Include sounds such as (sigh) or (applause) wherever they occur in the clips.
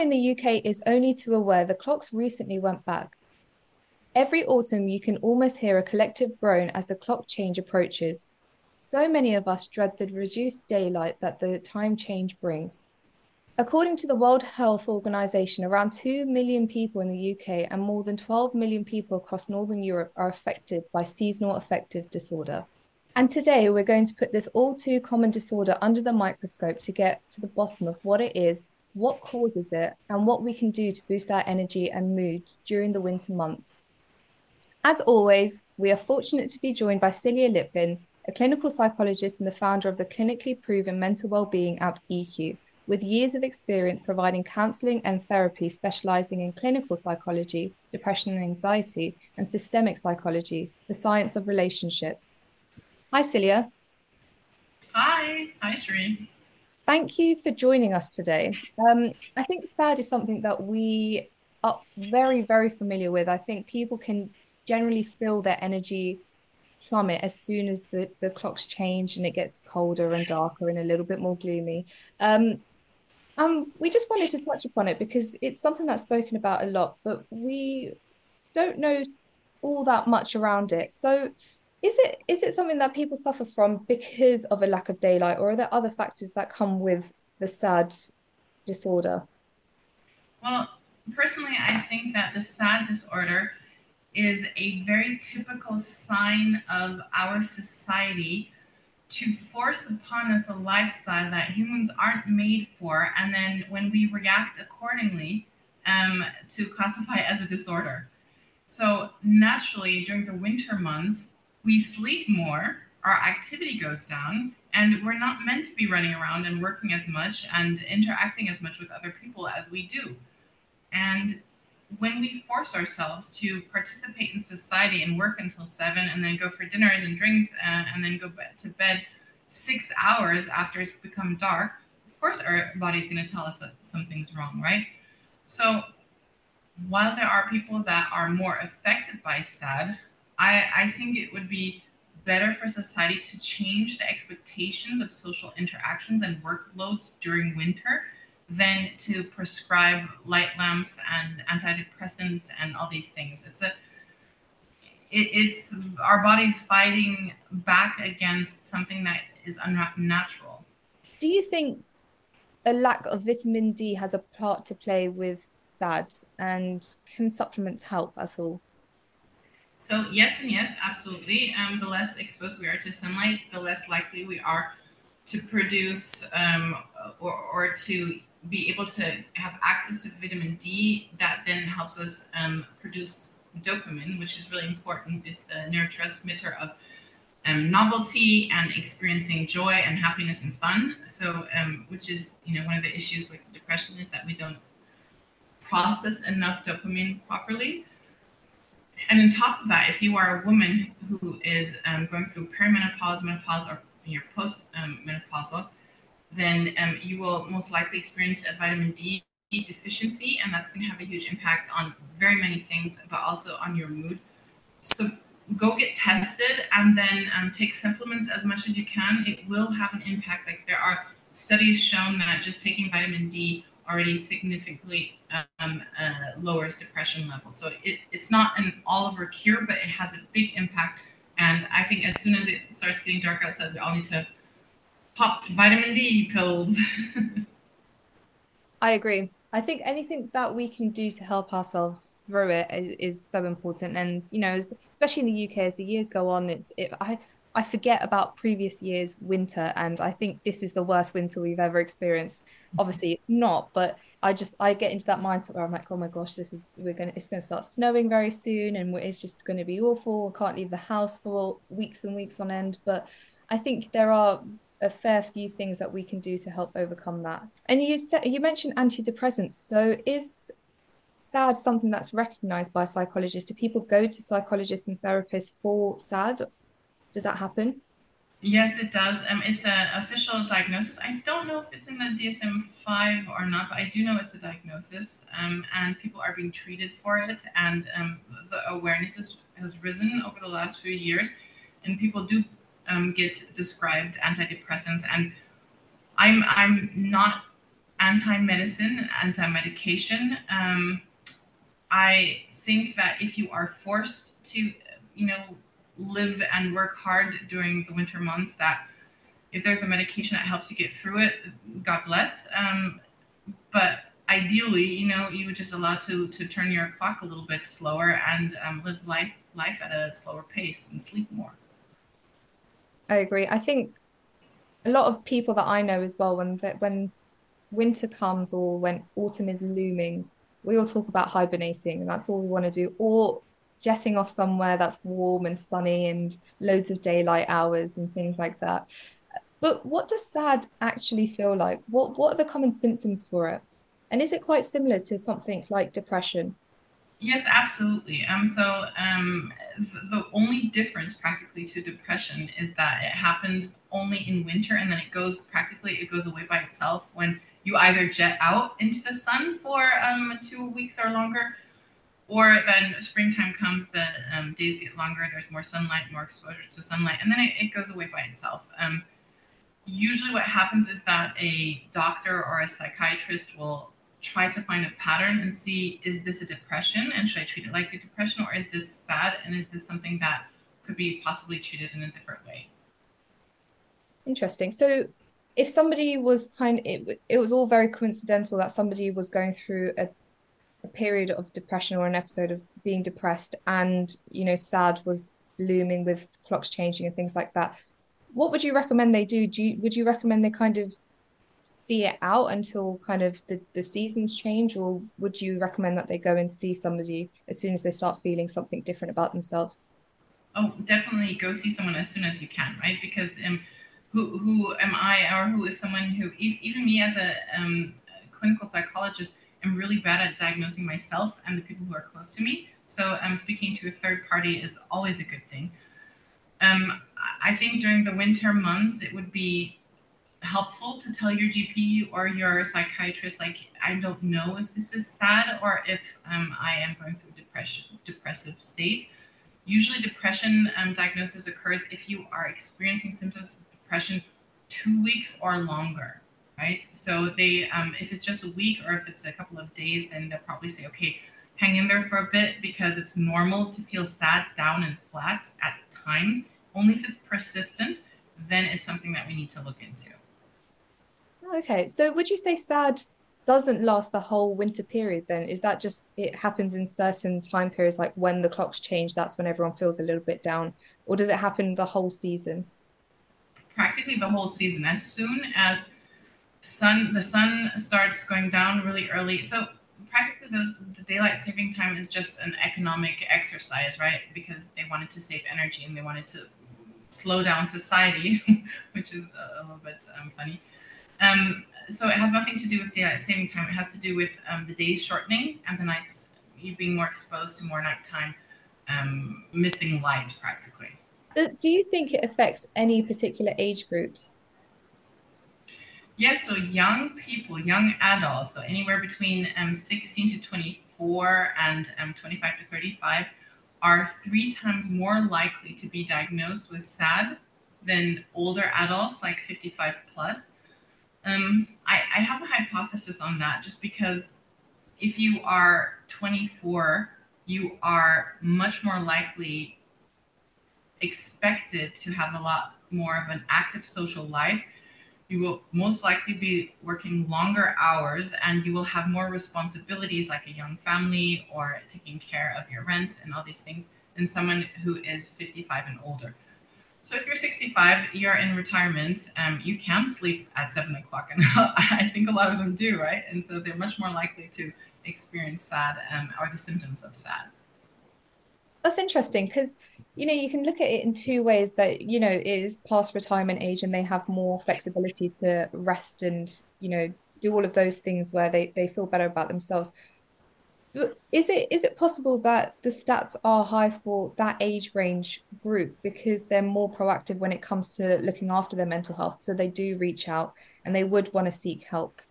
anyone in the UK is only too aware, the clocks recently went back. Every autumn, you can almost hear a collective groan as the clock change approaches. So many of us dread the reduced daylight that the time change brings. According to the World Health Organization, around 2 million people in the UK and more than 12 million people across Northern Europe are affected by seasonal affective disorder. And today we're going to put this all too common disorder under the microscope to get to the bottom of what it is, what causes it, and what we can do to boost our energy and mood during the winter months. As always, we are fortunate to be joined by Celia Litvin, a clinical psychologist and the founder of the clinically proven mental well-being app EQ with years of experience providing counseling and therapy specializing in clinical psychology, depression and anxiety, and systemic psychology, the science of relationships. Hi, Celia. Hi. Hi, Sri. Thank you for joining us today. Um, I think SAD is something that we are very, very familiar with. I think people can generally feel their energy plummet as soon as the, the clocks change and it gets colder and darker and a little bit more gloomy. Um, um, we just wanted to touch upon it because it's something that's spoken about a lot, but we don't know all that much around it. So is it is it something that people suffer from because of a lack of daylight, or are there other factors that come with the SAD disorder? Well, personally, I think that the SAD disorder is a very typical sign of our society to force upon us a lifestyle that humans aren't made for, and then when we react accordingly, um, to classify as a disorder. So naturally, during the winter months, we sleep more, our activity goes down, and we're not meant to be running around and working as much and interacting as much with other people as we do. And when we force ourselves to participate in society and work until seven and then go for dinners and drinks uh, and then go to bed six hours after it's become dark, of course our body's going to tell us that something's wrong, right? So while there are people that are more affected by SAD, I, I think it would be better for society to change the expectations of social interactions and workloads during winter than to prescribe light lamps and antidepressants and all these things. It's a it, it's our body's fighting back against something that is unnatural. Do you think a lack of vitamin D has a part to play with SAD, and can supplements help at all? So yes and yes, absolutely. Um, the less exposed we are to sunlight, the less likely we are to produce um, or, or to be able to have access to vitamin D that then helps us um, produce dopamine, which is really important. It's the neurotransmitter of um, novelty and experiencing joy and happiness and fun. So, um, which is you know one of the issues with depression is that we don't process enough dopamine properly. And on top of that, if you are a woman who is um, going through perimenopause, menopause, or you're post-menopausal, um, then um, you will most likely experience a vitamin D deficiency, and that's going to have a huge impact on very many things, but also on your mood. So go get tested and then um, take supplements as much as you can. It will have an impact. Like there are studies shown that just taking vitamin D already significantly um, uh, lowers depression levels. So it, it's not an all over cure, but it has a big impact. And I think as soon as it starts getting dark outside, we all need to pop vitamin D pills. (laughs) I agree. I think anything that we can do to help ourselves through it is, is so important. And you know, especially in the UK, as the years go on, it's it. I I forget about previous years' winter, and I think this is the worst winter we've ever experienced. Mm-hmm. Obviously, it's not, but I just I get into that mindset where I'm like, oh my gosh, this is we're gonna it's gonna start snowing very soon, and it's just gonna be awful. I can't leave the house for weeks and weeks on end. But I think there are a fair few things that we can do to help overcome that. And you said you mentioned antidepressants. So is SAD something that's recognized by psychologists? Do people go to psychologists and therapists for SAD? Does that happen? Yes, it does. Um, it's an official diagnosis. I don't know if it's in the DSM-5 or not, but I do know it's a diagnosis, um, and people are being treated for it, and um, the awareness is, has risen over the last few years, and people do um, get described antidepressants and i'm i'm not anti-medicine, anti-medication. Um, I think that if you are forced to, you know, live and work hard during the winter months, that if there's a medication that helps you get through it, God bless. Um, but ideally, you know, you would just allow to to turn your clock a little bit slower and um, live life life at a slower pace and sleep more. I agree. I think a lot of people that I know as well, when that when winter comes or when autumn is looming, we all talk about hibernating, and that's all we want to do, or jetting off somewhere that's warm and sunny and loads of daylight hours and things like that. But what does sad actually feel like? What what are the common symptoms for it? And is it quite similar to something like depression? Yes, absolutely. Um, so um, the only difference practically to depression is that it happens only in winter, and then it goes practically it goes away by itself when you either jet out into the sun for um, two weeks or longer, or then springtime comes, the um, days get longer, there's more sunlight, more exposure to sunlight, and then it, it goes away by itself. Um, usually, what happens is that a doctor or a psychiatrist will try to find a pattern and see is this a depression and should I treat it like a depression or is this sad and is this something that could be possibly treated in a different way? Interesting. So if somebody was kind of, it, it was all very coincidental that somebody was going through a, a period of depression or an episode of being depressed and you know sad was looming with clocks changing and things like that what would you recommend they do? Do you would you recommend they kind of see it out until kind of the, the seasons change or would you recommend that they go and see somebody as soon as they start feeling something different about themselves? Oh definitely go see someone as soon as you can right? Because um, who, who am i or who is someone who even me as a um, clinical psychologist am really bad at diagnosing myself and the people who are close to me. So um, speaking to a third party is always a good thing. Um, i think during the winter months it would be helpful to tell your GP or your psychiatrist, like, I don't know if this is sad or if um, I am going through depression, depressive state. Usually, depression um, diagnosis occurs if you are experiencing symptoms of depression two weeks or longer, right? So they, um, if it's just a week or if it's a couple of days, then they'll probably say, okay, hang in there for a bit because it's normal to feel sad, down, and flat at times. Only if it's persistent, then it's something that we need to look into. Okay, so would you say sad doesn't last the whole winter period then? Is that just it happens in certain time periods, like when the clocks change, that's when everyone feels a little bit down? Or does it happen the whole season? Practically the whole season. As soon as sun the sun starts going down really early. So practically those, the daylight saving time is just an economic exercise, right? Because they wanted to save energy and they wanted to slow down society, (laughs) which is a, little bit um, funny. Um, so it has nothing to do with daylight saving time. It has to do with um, the days shortening and the nights you being more exposed to more nighttime, um, missing light practically. Do you think it affects any particular age groups? Yeah, so young people, young adults, so anywhere between um, 16 to 24 and um, 25 to 35, are three times more likely to be diagnosed with SAD than older adults, like 55 plus. Um, I, I have a hypothesis on that just because if you are 24, you are much more likely expected to have a lot more of an active social life. You will most likely be working longer hours and you will have more responsibilities like a young family or taking care of your rent and all these things than someone who is 55 and older. So if you're 65, you're in retirement, um, you can sleep at seven o'clock, and (laughs) I think a lot of them do, right? And so they're much more likely to experience SAD um, or the symptoms of SAD. That's interesting because you know you can look at it in two ways. That you know it is past retirement age, and they have more flexibility to rest and you know do all of those things where they they feel better about themselves is it is it possible that the stats are high for that age range group because they're more proactive when it comes to looking after their mental health so they do reach out and they would want to seek help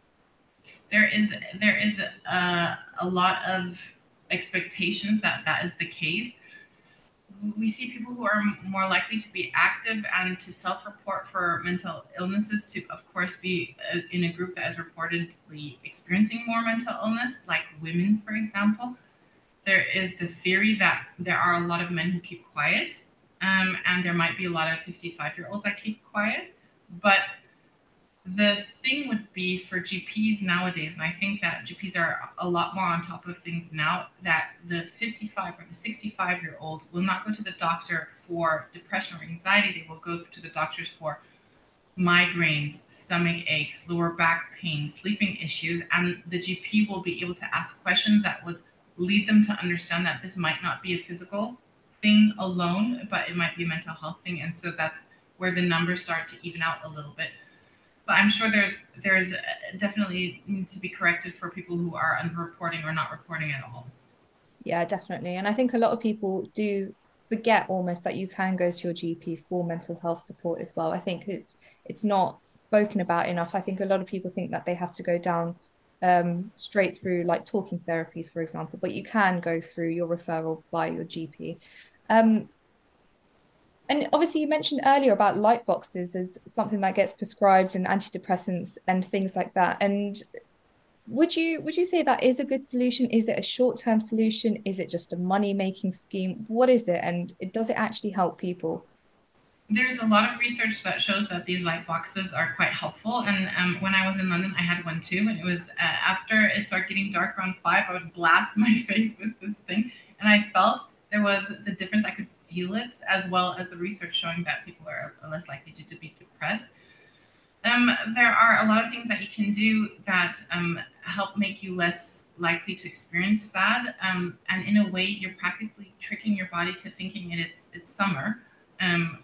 there is there is a, a lot of expectations that that is the case we see people who are more likely to be active and to self-report for mental illnesses to of course be uh, in a group that is reportedly experiencing more mental illness like women for example. There is the theory that there are a lot of men who keep quiet um, and there might be a lot of 55 year olds that keep quiet but the thing would be for GPs nowadays, and I think that GPs are a lot more on top of things now, that the 55 or the 65 year old will not go to the doctor for depression or anxiety. They will go to the doctors for migraines, stomach aches, lower back pain, sleeping issues, and the GP will be able to ask questions that would lead them to understand that this might not be a physical thing alone, but it might be a mental health thing. And so that's where the numbers start to even out a little bit but I'm sure there's there's uh, definitely need to be corrected for people who are underreporting or not reporting at all. Yeah, definitely. And I think a lot of people do forget almost that you can go to your GP for mental health support as well. I think it's it's not spoken about enough. I think a lot of people think that they have to go down um, straight through like talking therapies, for example, but you can go through your referral by your GP. Um, and obviously, you mentioned earlier about light boxes as something that gets prescribed and antidepressants and things like that. And would you would you say that is a good solution? Is it a short term solution? Is it just a money making scheme? What is it, and does it actually help people? There's a lot of research that shows that these light boxes are quite helpful. And um, when I was in London, I had one too. And it was uh, after it started getting dark around five, I would blast (laughs) my face with this thing, and I felt there was the difference. I could feel it, as well as the research showing that people are less likely to, to be depressed. Um, there are a lot of things that you can do that um, help make you less likely to experience sad. Um, and in a way, you're practically tricking your body to thinking it, it's, it's summer, um,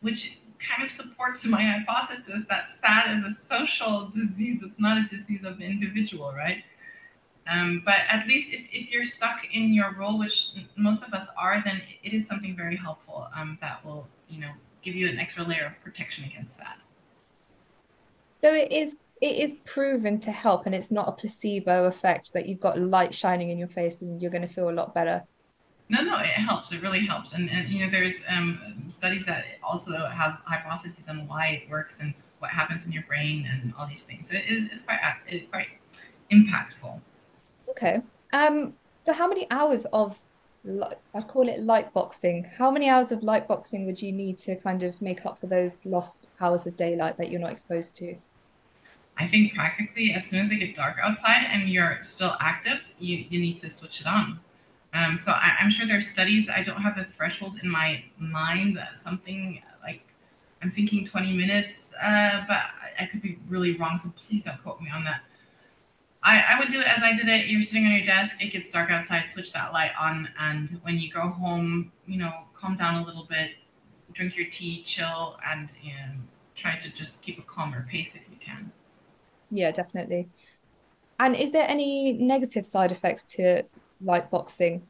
which kind of supports my hypothesis that sad is a social disease. It's not a disease of the individual, right? Um, but at least if, if you're stuck in your role, which most of us are, then it is something very helpful um, that will, you know, give you an extra layer of protection against that. So it is it is proven to help, and it's not a placebo effect that you've got light shining in your face and you're going to feel a lot better. No, no, it helps. It really helps, and, and you know, there's um, studies that also have hypotheses on why it works and what happens in your brain and all these things. So it is it's quite it's quite impactful. Okay. Um. So how many hours of I call it light boxing. How many hours of light boxing would you need to kind of make up for those lost hours of daylight that you're not exposed to? I think practically as soon as it gets dark outside and you're still active, you, you need to switch it on. Um, so I, am sure there's studies. I don't have the threshold in my mind. Something like I'm thinking 20 minutes, uh, but I, I could be really wrong. So please don't quote me on that. I, I would do it as I did it. You're sitting on your desk, it gets dark outside, switch that light on, and when you go home, you know, calm down a little bit, drink your tea, chill, and you know, try to just keep a calmer pace if you can. Yeah, definitely. And is there any negative side effects to light boxing?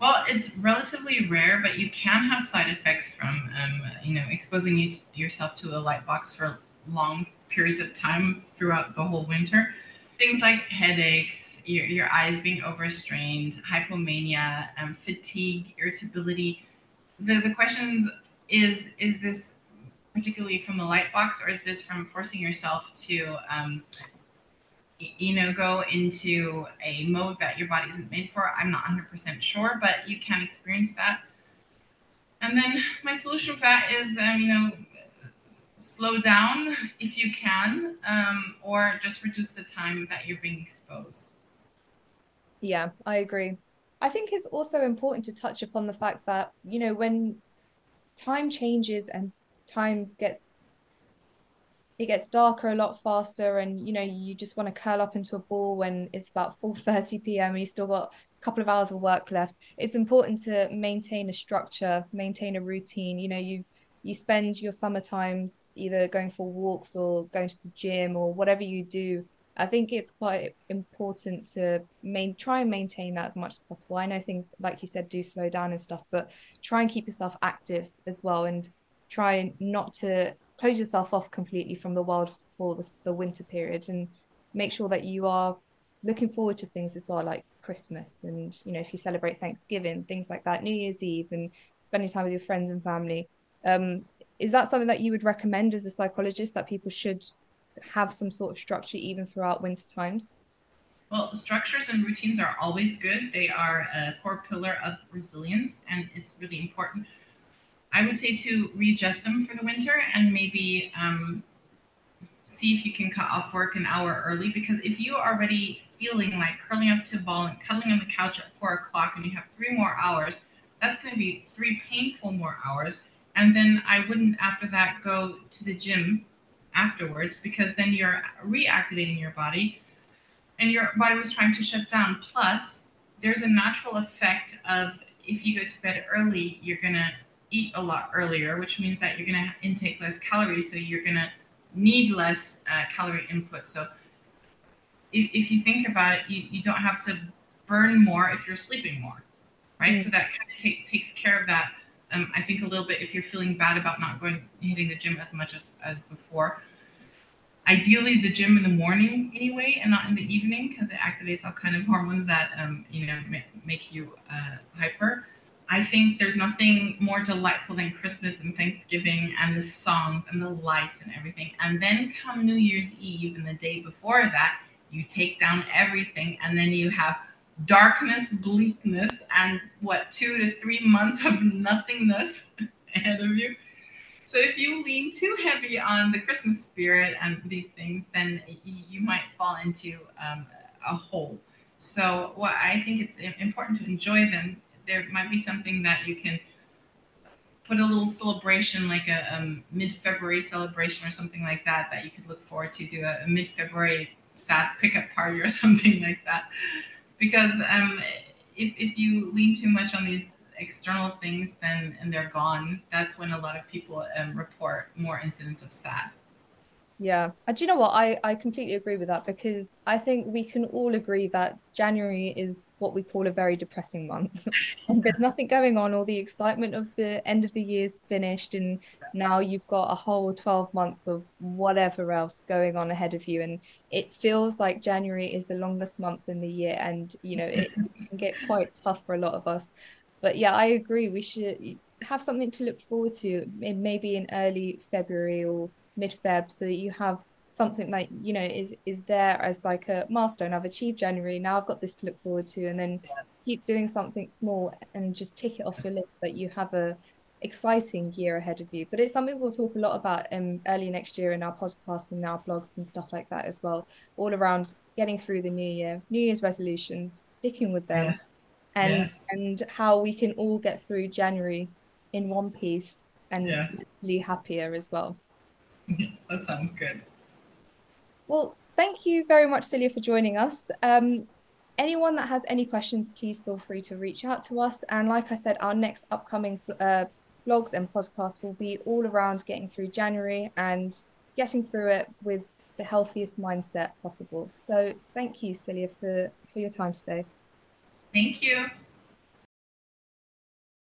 Well, it's relatively rare, but you can have side effects from, um, you know, exposing you to yourself to a light box for long periods of time throughout the whole winter things like headaches, your, your eyes being overstrained, hypomania, um, fatigue, irritability. The, the questions is, is this particularly from the light box or is this from forcing yourself to, um, you know, go into a mode that your body isn't made for? I'm not 100% sure, but you can experience that. And then my solution for that is, um, you know, slow down (laughs) if you can, um, or just reduce the time that you're being exposed. Yeah, I agree. I think it's also important to touch upon the fact that, you know, when time changes and time gets it gets darker a lot faster and you know you just want to curl up into a ball when it's about 4:30 p.m. and you still got a couple of hours of work left it's important to maintain a structure maintain a routine you know you you spend your summer times either going for walks or going to the gym or whatever you do i think it's quite important to main try and maintain that as much as possible i know things like you said do slow down and stuff but try and keep yourself active as well and try not to close yourself off completely from the world for the, the winter period and make sure that you are looking forward to things as well, like Christmas and, you know, if you celebrate Thanksgiving, things like that, New Year's Eve and spending time with your friends and family. Um, is that something that you would recommend as a psychologist that people should have some sort of structure even throughout winter times? Well, structures and routines are always good. They are a core pillar of resilience, and it's really important. I would say to readjust them for the winter and maybe um, see if you can cut off work an hour early. Because if you are already feeling like curling up to a ball and cuddling on the couch at four o'clock and you have three more hours, that's going to be three painful more hours. And then I wouldn't, after that, go to the gym afterwards because then you're reactivating your body and your body was trying to shut down. Plus, there's a natural effect of if you go to bed early, you're going to eat a lot earlier, which means that you're going to intake less calories. So you're going to need less uh, calorie input. So if, if you think about it, you, you don't have to burn more if you're sleeping more, right? Mm. So that kind of take, takes care of that. Um, I think a little bit if you're feeling bad about not going hitting the gym as much as, as before. Ideally, the gym in the morning anyway, and not in the evening, because it activates all kind of hormones that um, you know make you uh, hyper. I think there's nothing more delightful than Christmas and Thanksgiving and the songs and the lights and everything. And then come New Year's Eve and the day before that, you take down everything and then you have darkness, bleakness, and what, two to three months of (laughs) nothingness (laughs) ahead of you. So if you lean too heavy on the Christmas spirit and these things, then you might fall into um, a hole. So what I think it's important to enjoy them there might be something that you can put a little celebration, like a, a mid-February celebration or something like that, that you could look forward to. Do a, a mid-February sad pickup party or (laughs) something like that. Because um, if if you lean too much on these external things, then and they're gone, that's when a lot of people um, report more incidents of sad. Yeah. And do you know what? I, I completely agree with that because I think we can all agree that January is what we call a very depressing month. (laughs) and there's nothing going on. All the excitement of the end of the year's finished. And now you've got a whole 12 months of whatever else going on ahead of you. And it feels like January is the longest month in the year. And, you know, it (laughs) can get quite tough for a lot of us. But yeah, I agree. We should have something to look forward to, maybe in early February or mid Feb, so that you have something that you know is is there as like a milestone. I've achieved January. Now I've got this to look forward to, and then keep doing something small and just tick it off your list that you have a exciting year ahead of you. But it's something we'll talk a lot about um, early next year in our podcast and our blogs and stuff like that as well. All around getting through the new year, New Year's resolutions, sticking with them, yes. and yes. and how we can all get through January in one piece and yes. be happier as well. (laughs) that sounds good. Well, thank you very much, Celia, for joining us. Um, anyone that has any questions, please feel free to reach out to us. And like I said, our next upcoming uh, blogs and podcasts will be all around getting through January and getting through it with the healthiest mindset possible. So thank you, Celia, for, for your time today. Thank you.